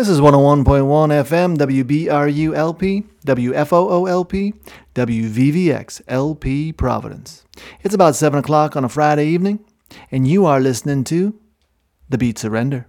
This is 101.1 FM, WBRU LP, WFOO LP, WVVX Providence. It's about 7 o'clock on a Friday evening, and you are listening to The Beat Surrender.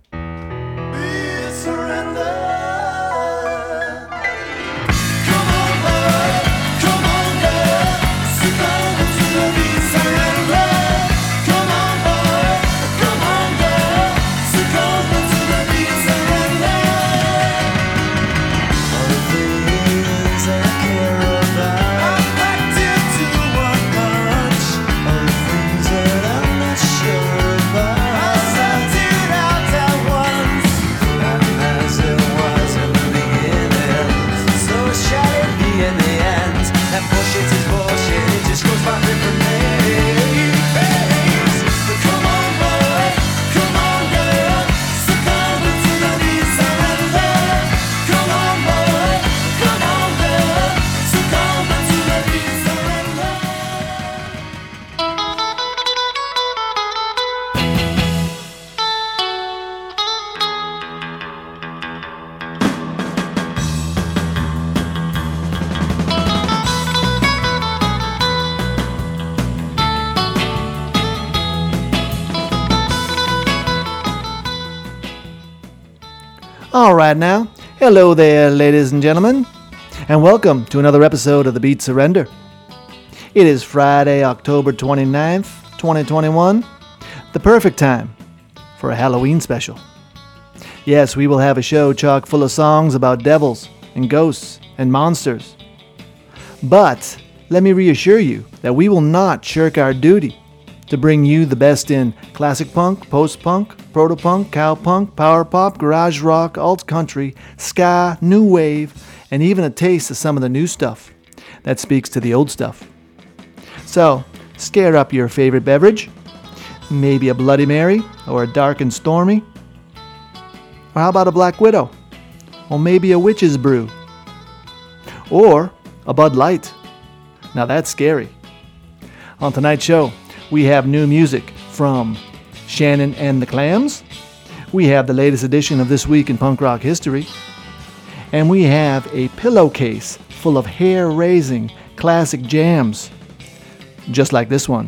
Right now. Hello there, ladies and gentlemen, and welcome to another episode of The Beat Surrender. It is Friday, October 29th, 2021, the perfect time for a Halloween special. Yes, we will have a show chock full of songs about devils and ghosts and monsters. But let me reassure you that we will not shirk our duty to bring you the best in classic punk, post punk, proto punk, cow punk, power pop, garage rock, alt country, ska, new wave, and even a taste of some of the new stuff that speaks to the old stuff. So, scare up your favorite beverage, maybe a Bloody Mary or a Dark and Stormy. Or how about a Black Widow? Or maybe a Witch's Brew? Or a Bud Light? Now that's scary. On tonight's show, we have new music from Shannon and the Clams. We have the latest edition of This Week in Punk Rock History. And we have a pillowcase full of hair raising classic jams, just like this one.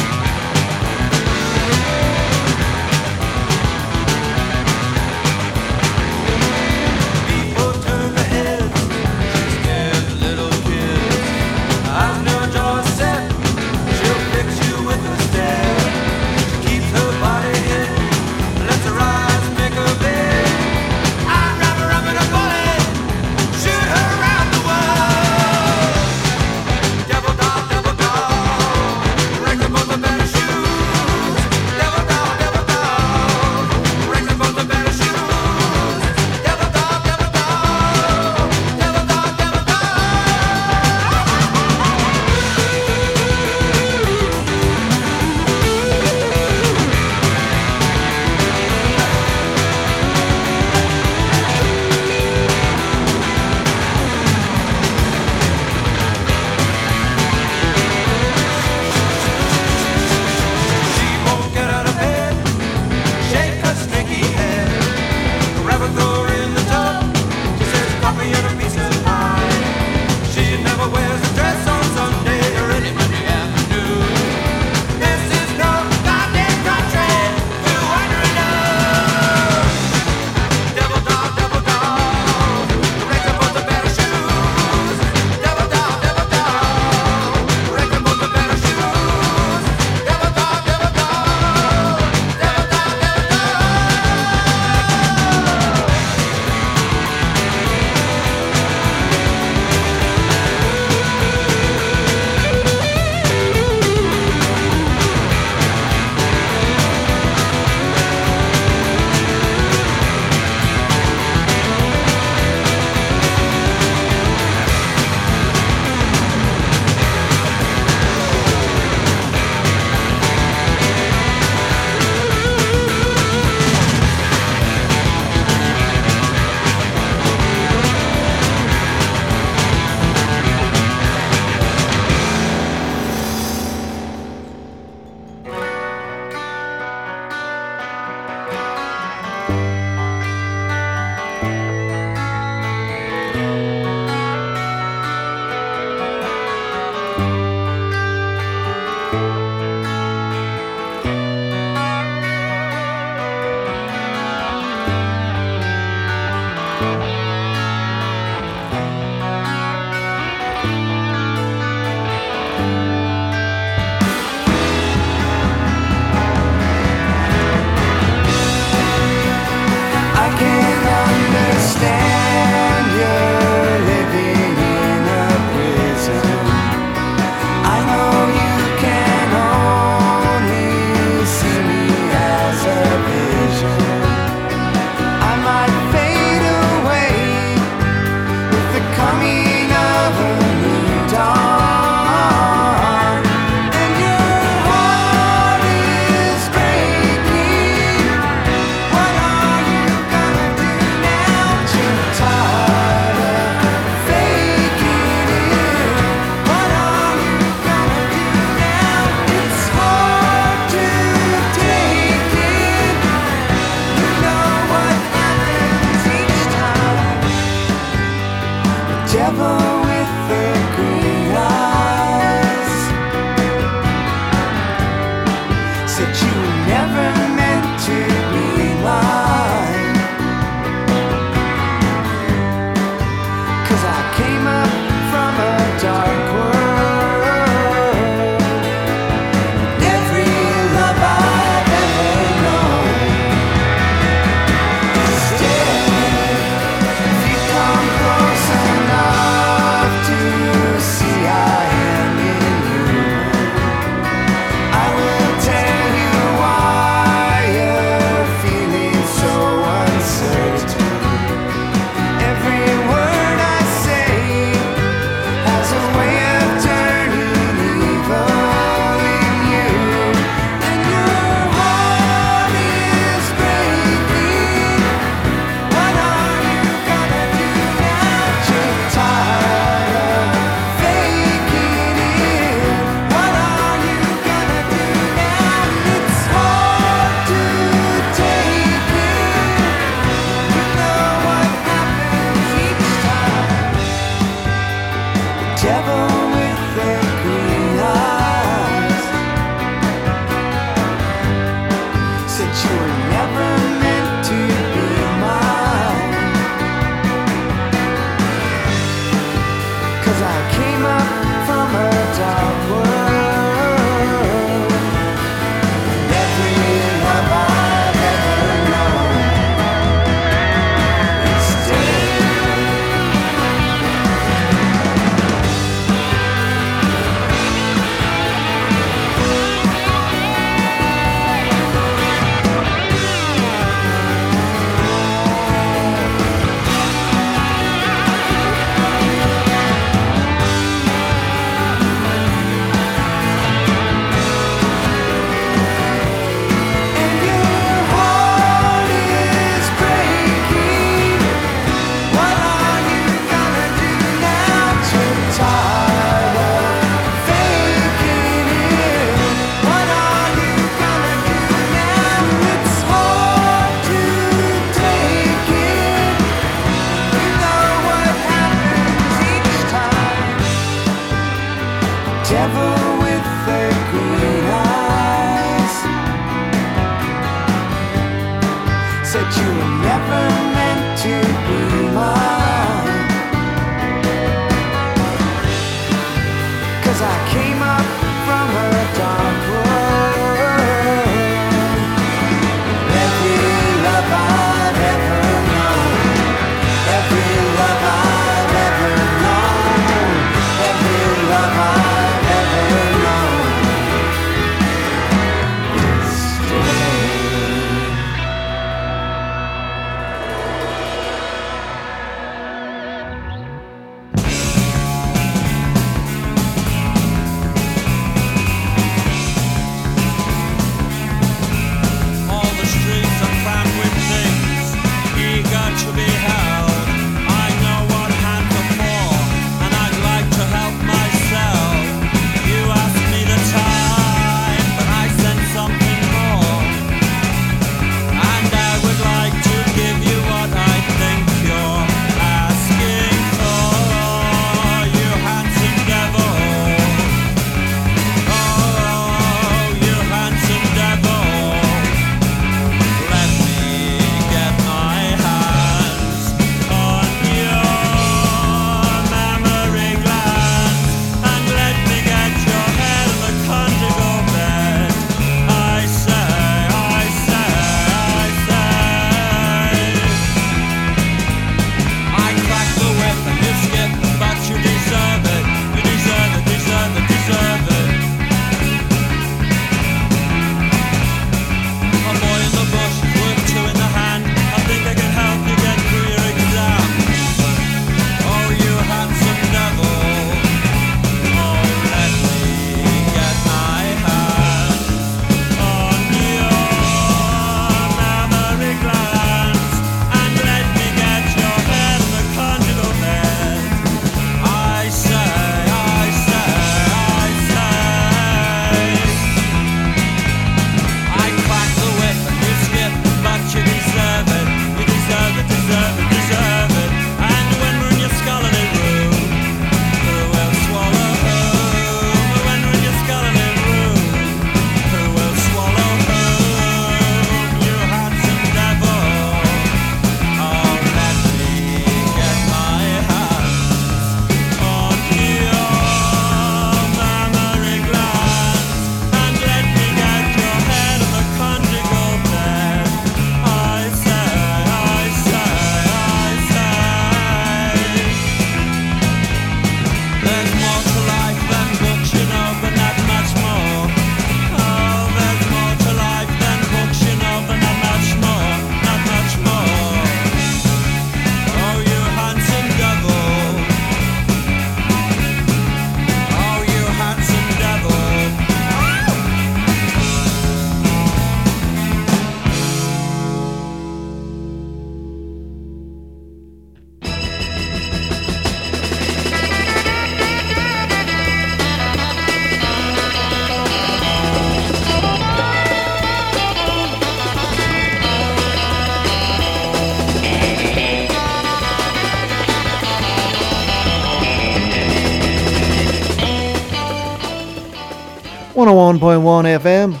101.1 FM.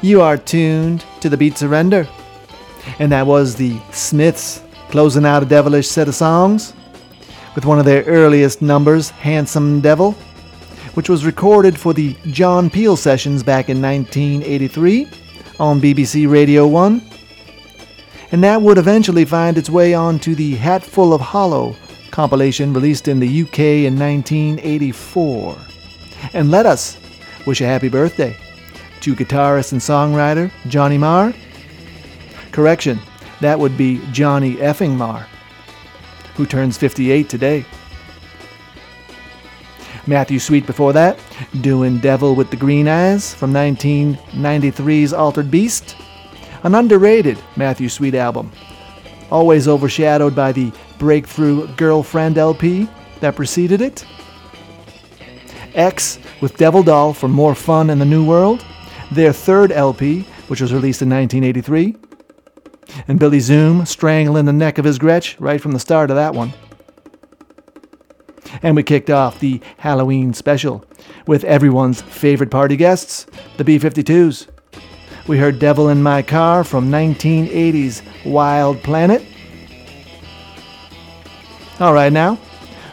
You are tuned to the Beat Surrender. And that was the Smiths closing out a devilish set of songs with one of their earliest numbers, Handsome Devil, which was recorded for the John Peel sessions back in 1983 on BBC Radio 1. And that would eventually find its way onto the Hatful of Hollow compilation released in the UK in 1984. And let us wish a happy birthday to guitarist and songwriter Johnny Marr. Correction, that would be Johnny Effing Marr, who turns 58 today. Matthew Sweet before that, doing Devil with the Green Eyes from 1993's Altered Beast, an underrated Matthew Sweet album, always overshadowed by the breakthrough Girlfriend LP that preceded it. X with Devil Doll for More Fun in the New World, their third LP, which was released in 1983. And Billy Zoom strangling the neck of his Gretsch right from the start of that one. And we kicked off the Halloween special with everyone's favorite party guests, the B 52s. We heard Devil in My Car from 1980's Wild Planet. All right, now,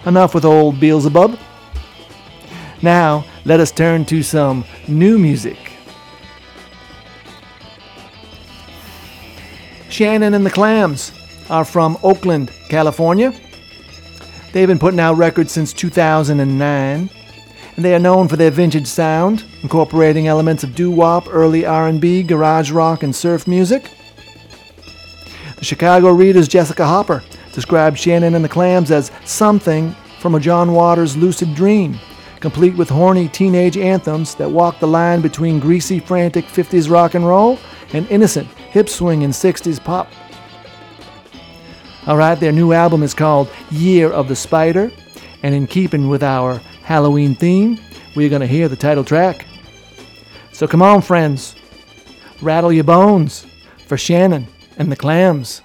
enough with old Beelzebub. Now, let us turn to some new music. Shannon and the Clams are from Oakland, California. They've been putting out records since 2009, and they are known for their vintage sound, incorporating elements of doo-wop, early R&B, garage rock, and surf music. The Chicago Reader's Jessica Hopper described Shannon and the Clams as something from a John Waters lucid dream, complete with horny teenage anthems that walk the line between greasy, frantic 50s rock and roll and innocent hip swing and 60s pop. Alright, their new album is called Year of the Spider, and in keeping with our Halloween theme, we're going to hear the title track. So come on, friends, rattle your bones for Shannon and the Clams.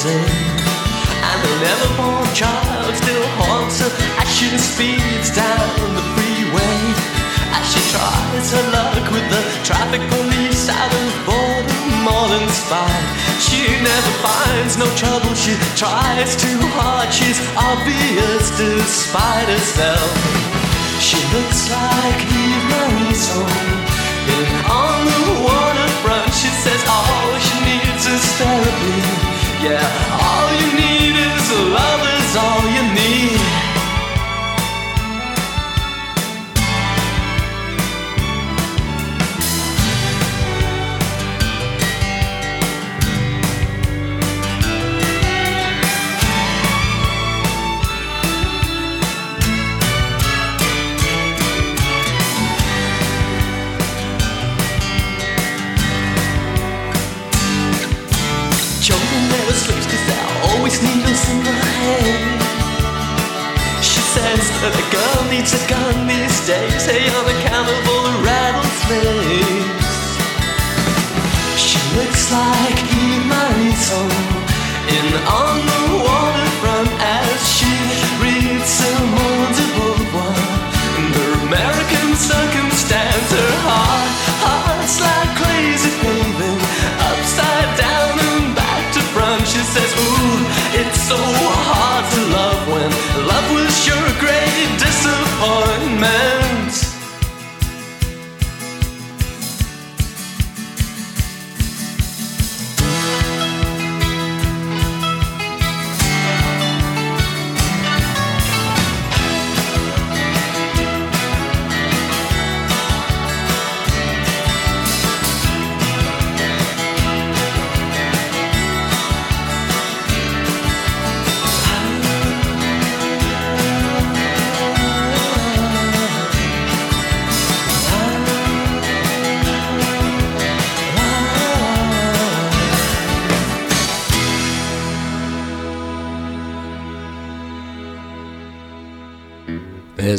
San And her never-born child still haunts her as she speeds down the freeway. As she tries her luck with the traffic police out of boredom, modern spy. She never finds no trouble. She tries too hard. She's obvious despite herself. She looks like Eva Marie Saint. And on the waterfront, she says all she needs is therapy. Yeah, all you need is love is all you need. That a girl needs a gun these days, hey, on account of all the rattlesnakes. She looks like Eva Marie Saint in On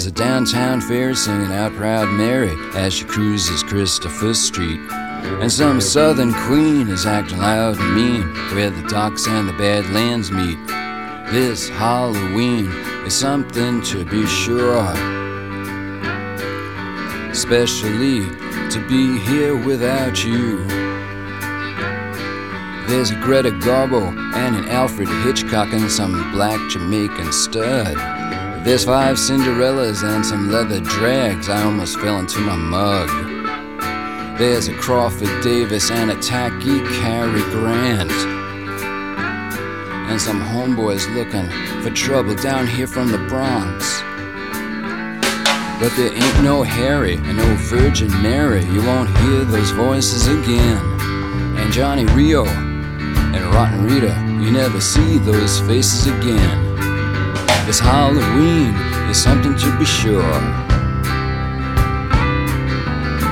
There's a downtown fair singing out Proud Mary as she cruises Christopher Street. And some southern queen is acting loud and mean where the docks and the badlands meet. This Halloween is something to be sure. Especially to be here without you. There's a Greta Garbo and an Alfred Hitchcock and some black Jamaican stud. There's five Cinderellas and some leather drags. I almost fell into my mug. There's a Crawford Davis and a tacky Cary Grant. And some homeboys looking for trouble down here from the Bronx. But there ain't no Harry and no Virgin Mary. You won't hear those voices again. And Johnny Rio and Rotten Rita, you never see those faces again. This Halloween is something to be sure.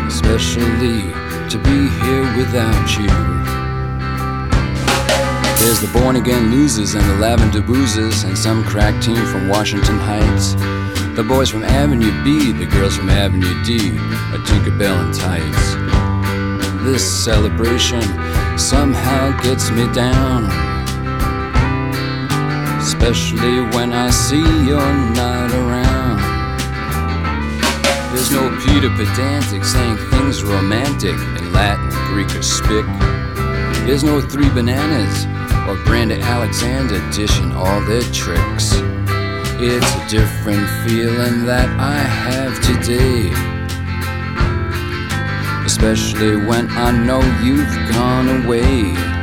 Especially to be here without you. There's the born again losers and the lavender boozers and some crack team from Washington Heights. The boys from Avenue B, the girls from Avenue D, a Tinkerbell in tights. This celebration somehow gets me down. Especially when I see you're not around. There's no Peter Pedantic saying things romantic in Latin, Greek, or Spic. There's no Three Bananas or Brandy Alexander dishing all their tricks. It's a different feeling that I have today. Especially when I know you've gone away.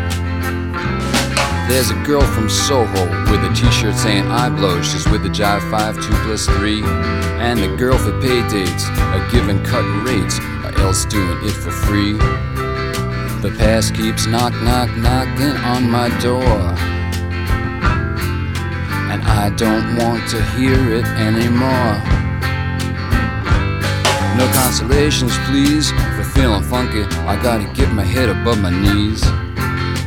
There's a girl from Soho with a t-shirt saying I blow. She's with the Jive 5 2 plus 3. And the girl for pay dates are giving cut rates or else doing it for free. The past keeps knock knock knocking on my door. And I don't want to hear it anymore. No consolations, please. For feeling funky, I gotta get my head above my knees.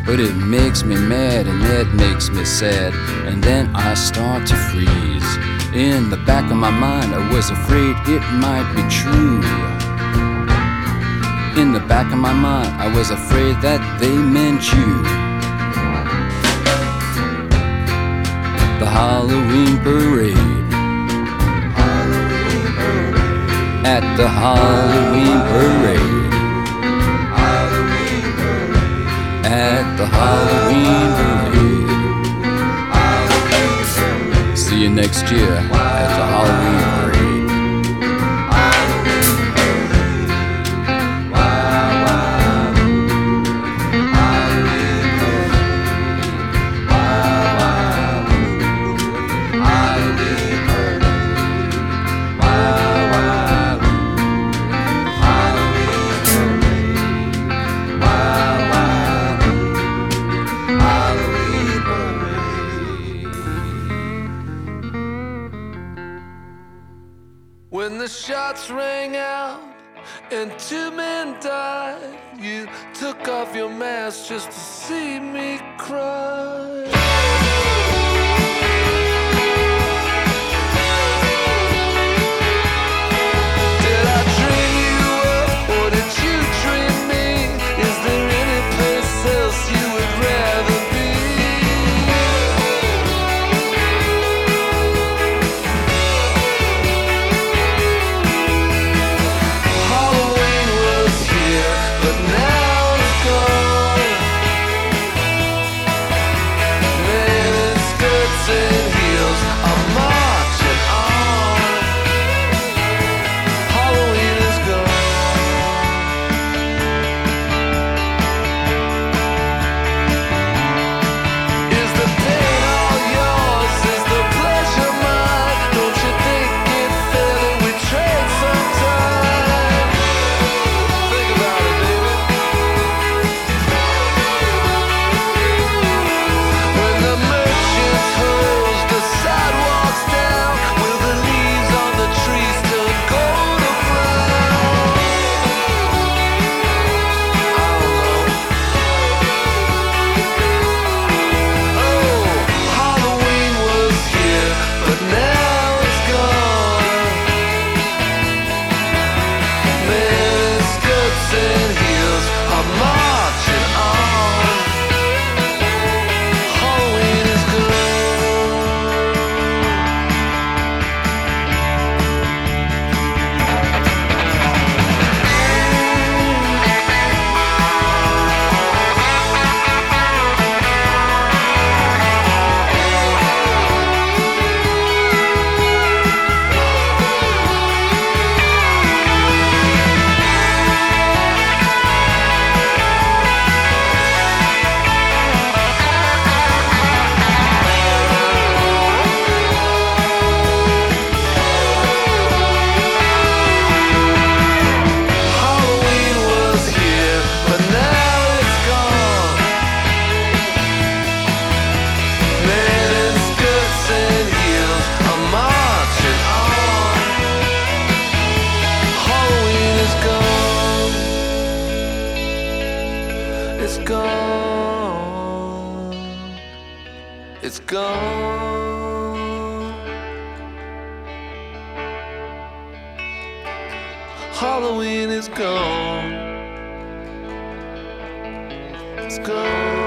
But it makes me mad and that makes me sad. And then I start to freeze. In the back of my mind, I was afraid it might be true. In the back of my mind, I was afraid that they meant you. The Halloween parade. At the Halloween parade. The Halloween parade. See you next year at the Halloween off your mask just to see me cry. Gone. It's gone. Halloween is gone. It's gone.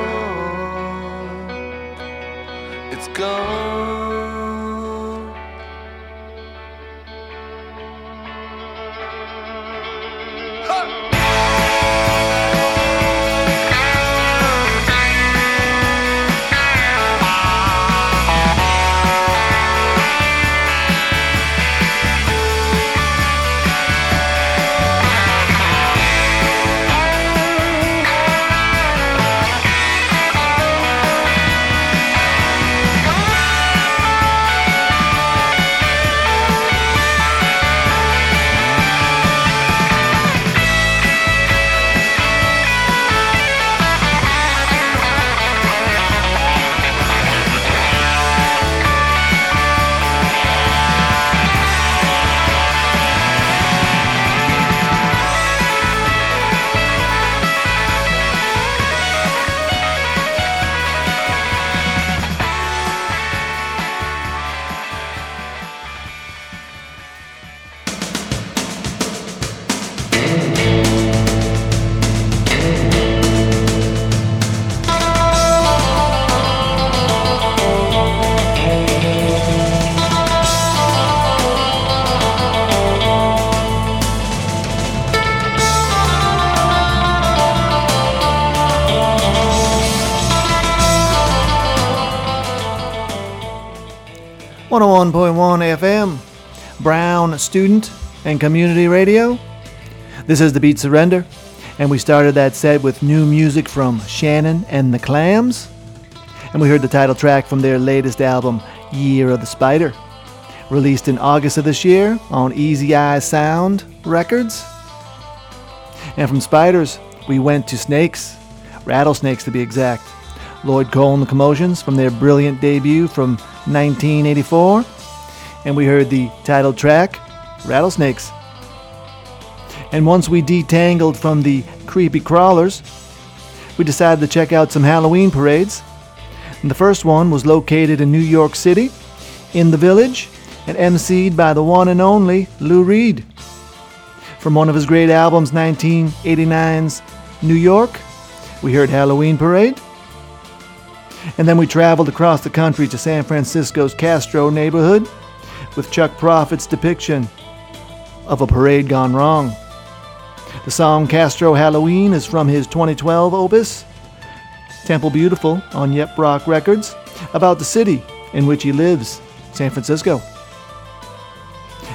It's gone. Student and Community Radio. This is the Beat Surrender, and we started that set with new music from Shannon and the Clams, and we heard the title track from their latest album, Year of the Spider, released in August of this year on Easy Eye Sound Records. And from Spiders, we went to Snakes, Rattlesnakes to be exact. Lloyd Cole and the Commotions from their brilliant debut from 1984. And we heard the title track, Rattlesnakes. And once we detangled from the creepy crawlers, we decided to check out some Halloween parades. And the first one was located in New York City, in the village, and emceed by the one and only Lou Reed. From one of his great albums, 1989's New York, we heard Halloween Parade. And then we traveled across the country to San Francisco's Castro neighborhood with Chuck Prophet's depiction of a parade gone wrong. The song Castro Halloween is from his 2012 opus, Temple Beautiful, on Yep Rock Records, about the city in which he lives, San Francisco.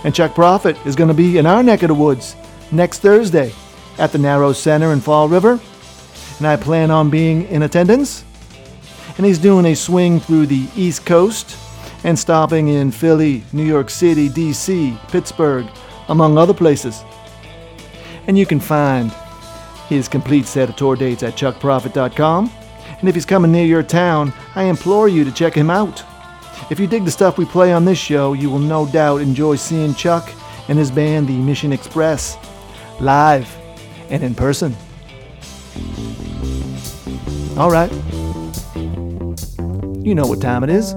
And Chuck Prophet is going to be in our neck of the woods next Thursday at the Narrows Center in Fall River, and I plan on being in attendance. And he's doing a swing through the East Coast and stopping in Philly, New York City, D.C., Pittsburgh, among other places. And you can find his complete set of tour dates at chuckprophet.com. And if he's coming near your town, I implore you to check him out. If you dig the stuff we play on this show, you will no doubt enjoy seeing Chuck and his band, the Mission Express, live and in person. All right. You know what time it is.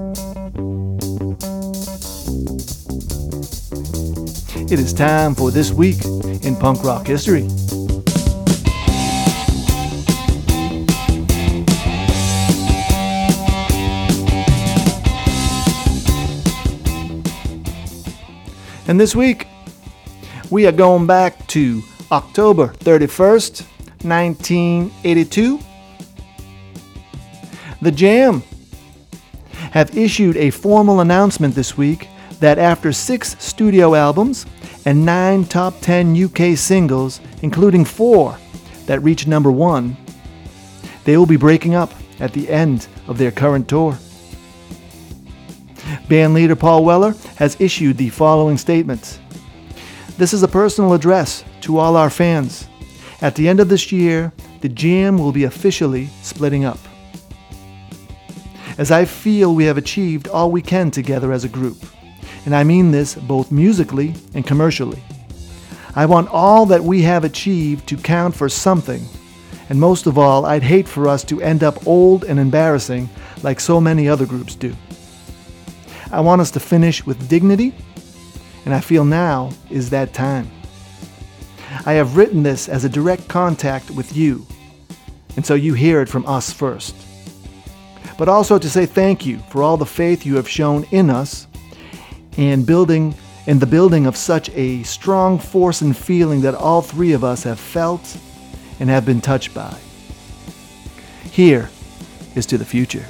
It is time for This Week in Punk Rock History. And this week, we are going back to October 31st, 1982. The Jam have issued a formal announcement this week that after six studio albums and nine top 10 UK singles, including four that reached number one, they will be breaking up at the end of their current tour. Band leader Paul Weller has issued the following statement. This is a personal address to all our fans. At the end of this year, the Jam will be officially splitting up. As I feel we have achieved all we can together as a group, and I mean this both musically and commercially. I want all that we have achieved to count for something, and most of all, I'd hate for us to end up old and embarrassing like so many other groups do. I want us to finish with dignity, and I feel now is that time. I have written this as a direct contact with you, and so you hear it from us first. But also to say thank you for all the faith you have shown in us and building and the building of such a strong force and feeling that all three of us have felt and have been touched by. Here is to the future.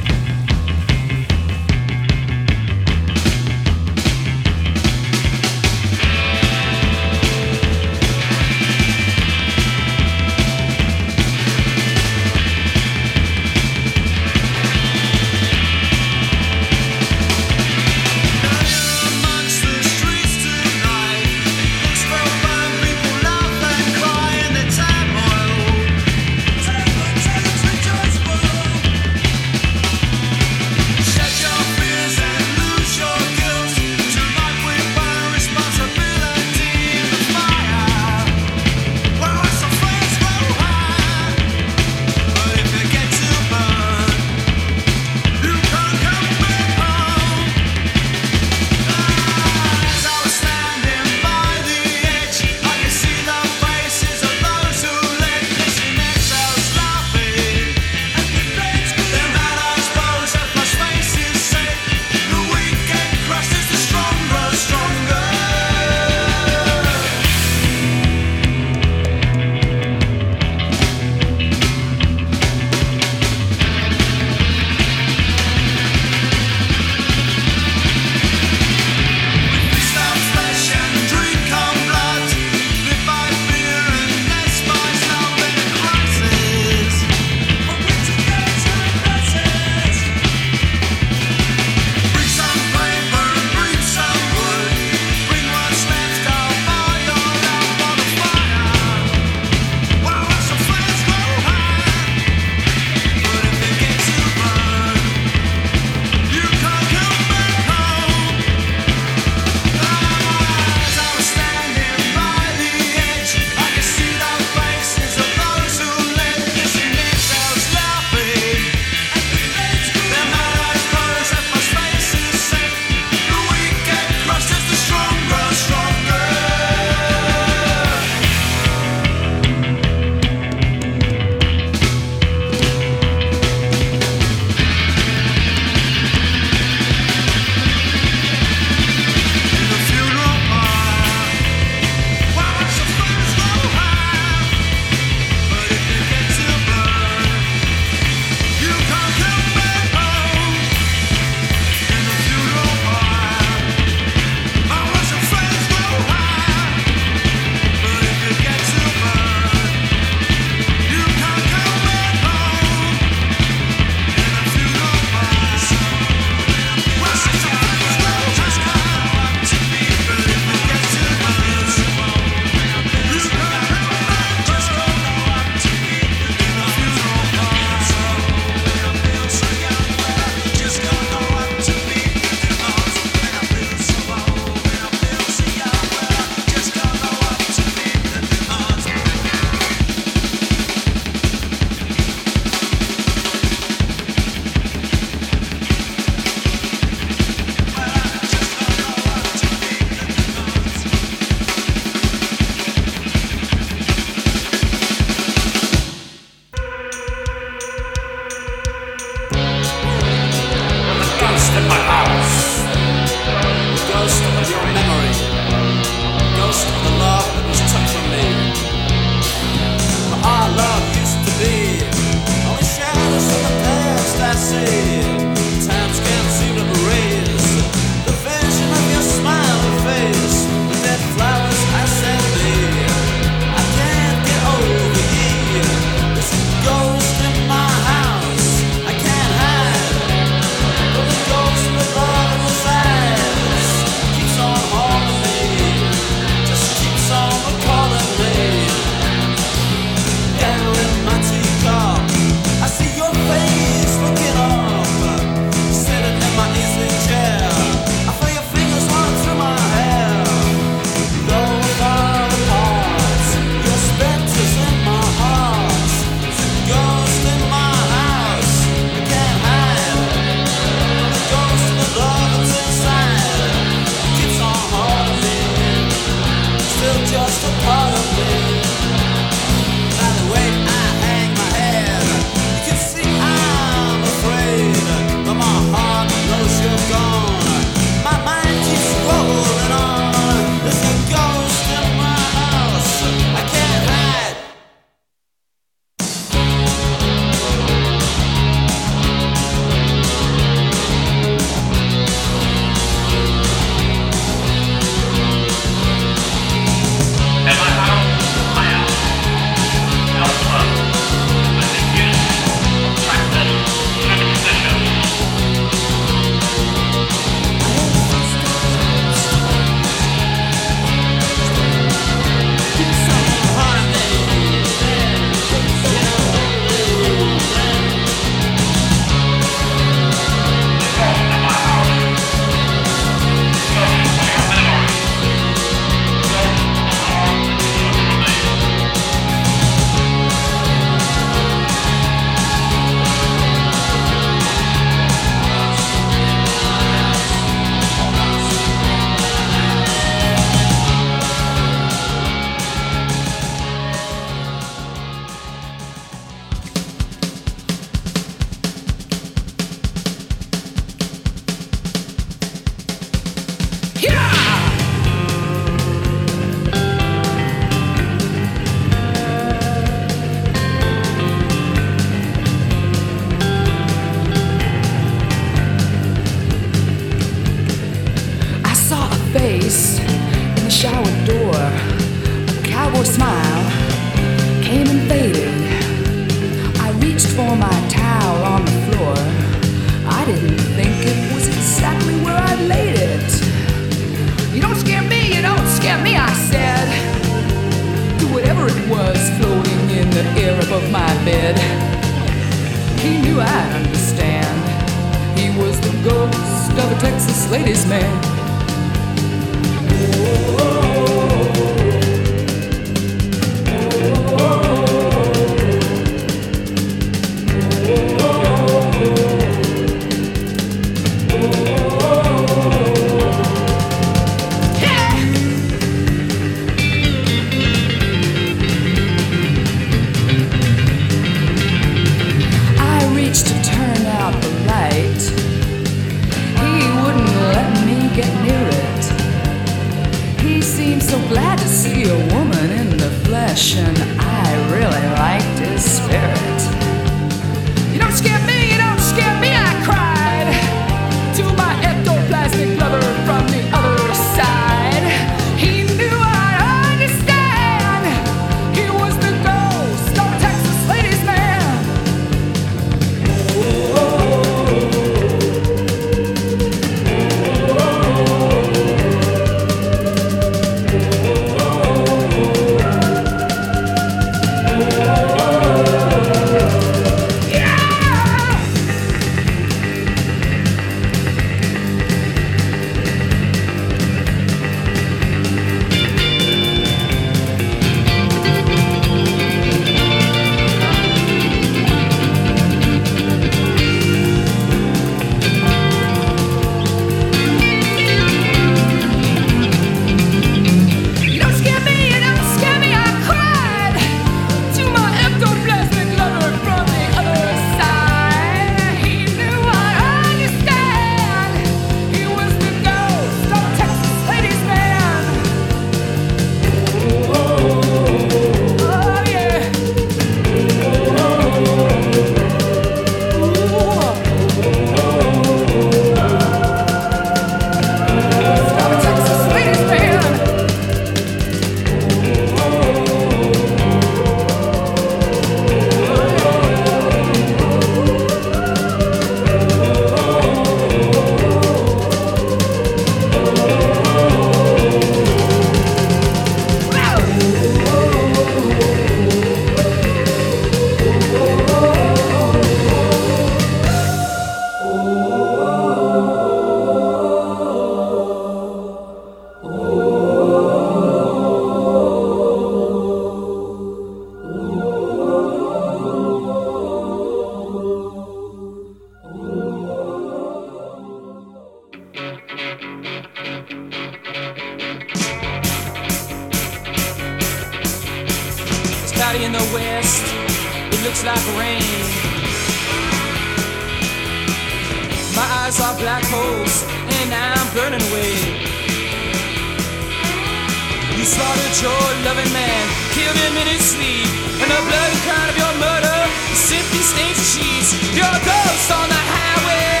Killed him in his sleep, and the bloody crown of your murder simply stains the sheets. You're a ghost on the highway.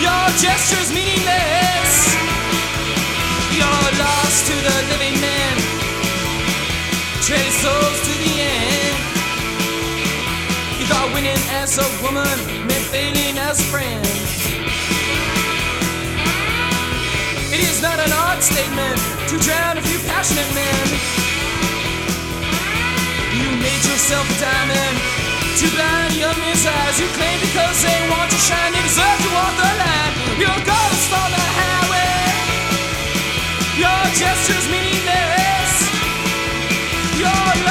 Your gesture's meaningless. You're lost to the living man. Trade souls to the end. You thought winning as a woman meant failing as a friend. It is not an odd statement to drown a few passionate men. Yourself a diamond to blind young eyes. You claim because they want to shine, they deserve to walk the line. A ghost on the highway. Your gestures meaningless. You're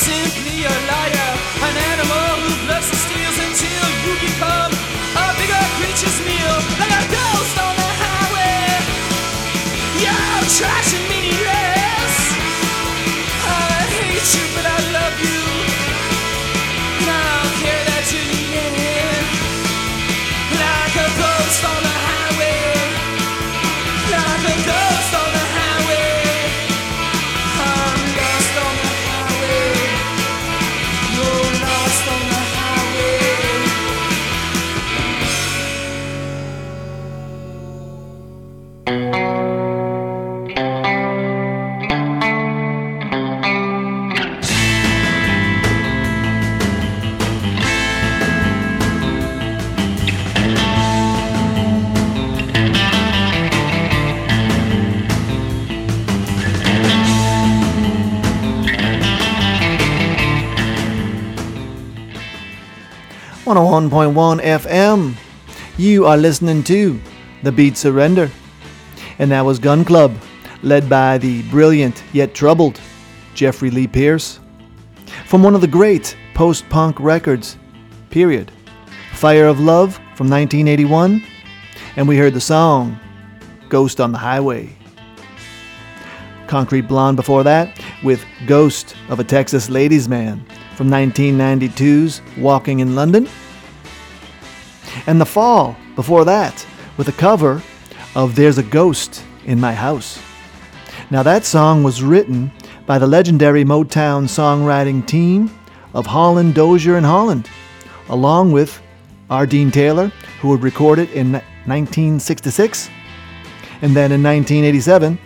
simply a liar, an animal who bluffs and steals until you become a bigger creature's meal, like a 101.1 FM. You are listening to The Beat Surrender. And that was Gun Club, led by the brilliant yet troubled Jeffrey Lee Pierce. From one of the great post punk records, period. Fire of Love from 1981. And we heard the song Ghost on the Highway. Concrete Blonde before that with Ghost of a Texas Ladies Man from 1992's Walking in London. And The Fall before that with a cover of There's a Ghost in My House. Now, that song was written by the legendary Motown songwriting team of Holland, Dozier, and Holland, along with R. Dean Taylor, who would record it in 1966. And then in 1987,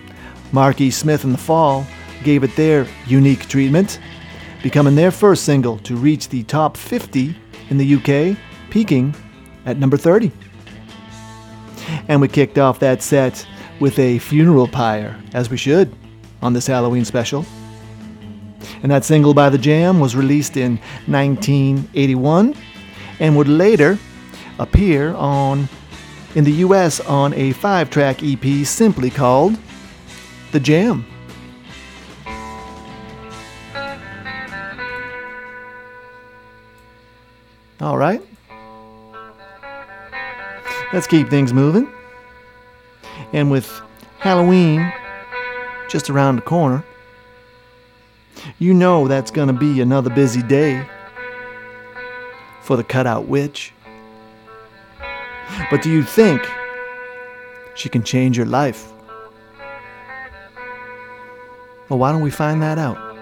Marky Smith and The Fall gave it their unique treatment, becoming their first single to reach the top 50 in the UK, peaking at number 30. And we kicked off that set with a funeral pyre, as we should, on this Halloween special. And that single by The Jam was released in 1981 and would later appear on in the US on a five-track EP simply called The Jam. All right. Let's keep things moving. And with Halloween just around the corner, you know that's going to be another busy day for the cutout witch. But do you think she can change your life? Well, why don't we find that out?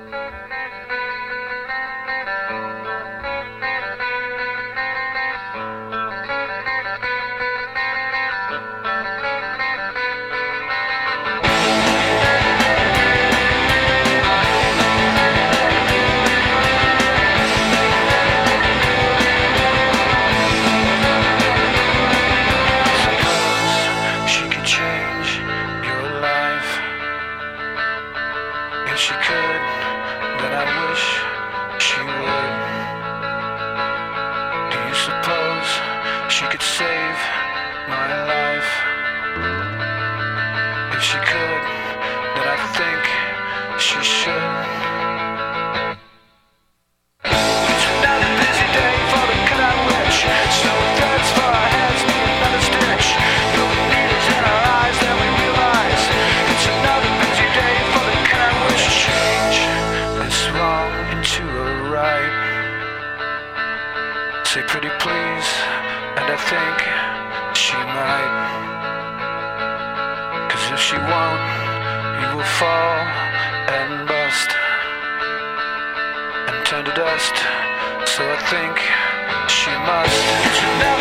Think she must. It's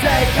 take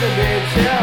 the bitch.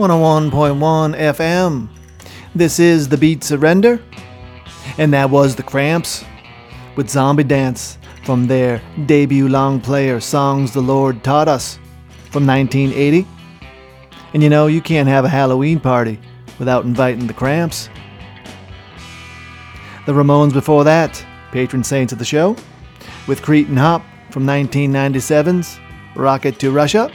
101.1 FM. This is The Beat Surrender, and that was The Cramps with Zombie Dance from their debut long player Songs the Lord Taught Us from 1980. And you know, you can't have a Halloween party without inviting the Cramps. The Ramones before that, patron saints of the show, with Cretin Hop from 1997's Rocket to Russia.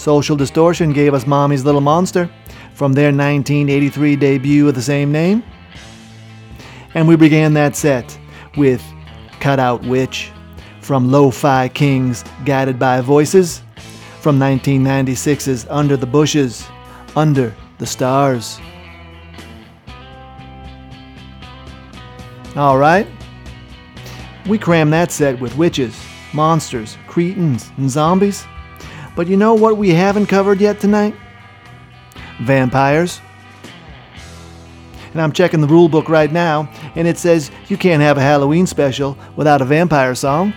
Social Distortion gave us Mommy's Little Monster from their 1983 debut of the same name. And we began that set with Cutout Witch from Lo-Fi Kings Guided by Voices from 1996's Under the Bushes, Under the Stars. All right. We crammed that set with witches, monsters, cretins, and zombies. But you know what we haven't covered yet tonight? Vampires. And I'm checking the rule book right now, and it says you can't have a Halloween special without a vampire song.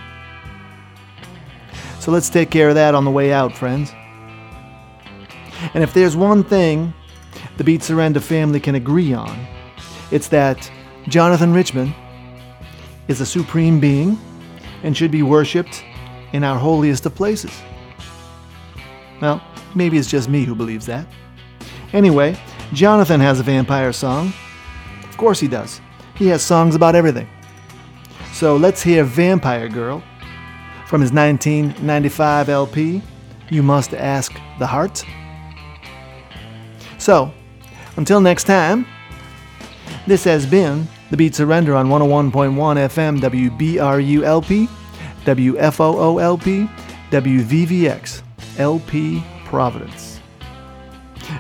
So let's take care of that on the way out, friends. And if there's one thing the Beat Surrender family can agree on, it's that Jonathan Richman is a supreme being and should be worshipped in our holiest of places. Well, maybe it's just me who believes that. Anyway, Jonathan has a vampire song. Of course he does. He has songs about everything. So let's hear Vampire Girl from his 1995 LP, You Must Ask the Heart. So, until next time, this has been The Beat Surrender on 101.1 FM WBRULP, WFOOLP, WVVX, LP Providence.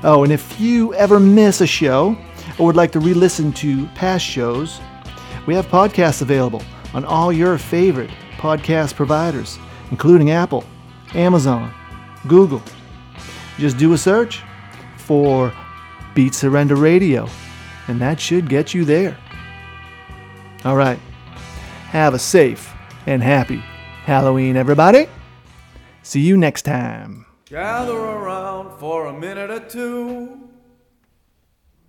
Oh, and if you ever miss a show or would like to re listen to past shows, we have podcasts available on all your favorite podcast providers, including Apple, Amazon, Google. Just do a search for Beat Surrender Radio, and that should get you there. All right. Have a safe and happy Halloween, everybody. See you next time. Gather around for a minute or two,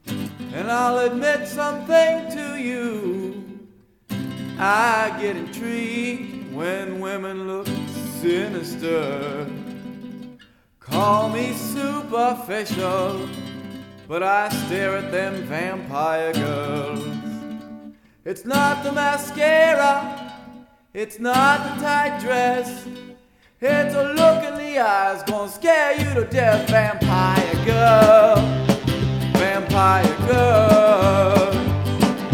and I'll admit something to you. I get intrigued when women look sinister. Call me superficial, but I stare at them vampire girls. It's not the mascara, it's not the tight dress. It's a look in the eyes gonna scare you to death, vampire girl. Vampire girl.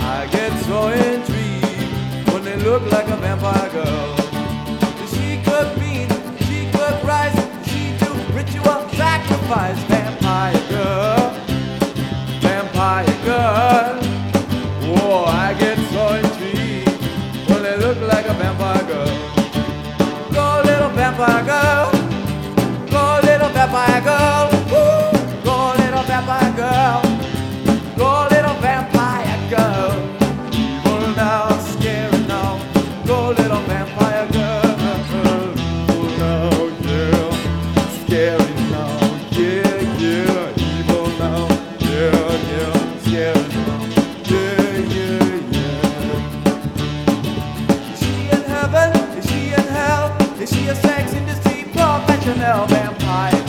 I get so intrigued when they look like a vampire girl. She could beat, she could rise, she do ritual sacrifice, vampire girl. Vampire girl. Whoa, I get so intrigued when they look like a vampire girl. Go little vampire girl. Go little vampire girl. Go little vampire girl. Evil now, scary now. Go little vampire girl. Evil now, yeah. Scary now, yeah, yeah. Evil now, yeah, yeah. Scary now, yeah. Is she in heaven? Is she in hell? Is she a professional? Vampire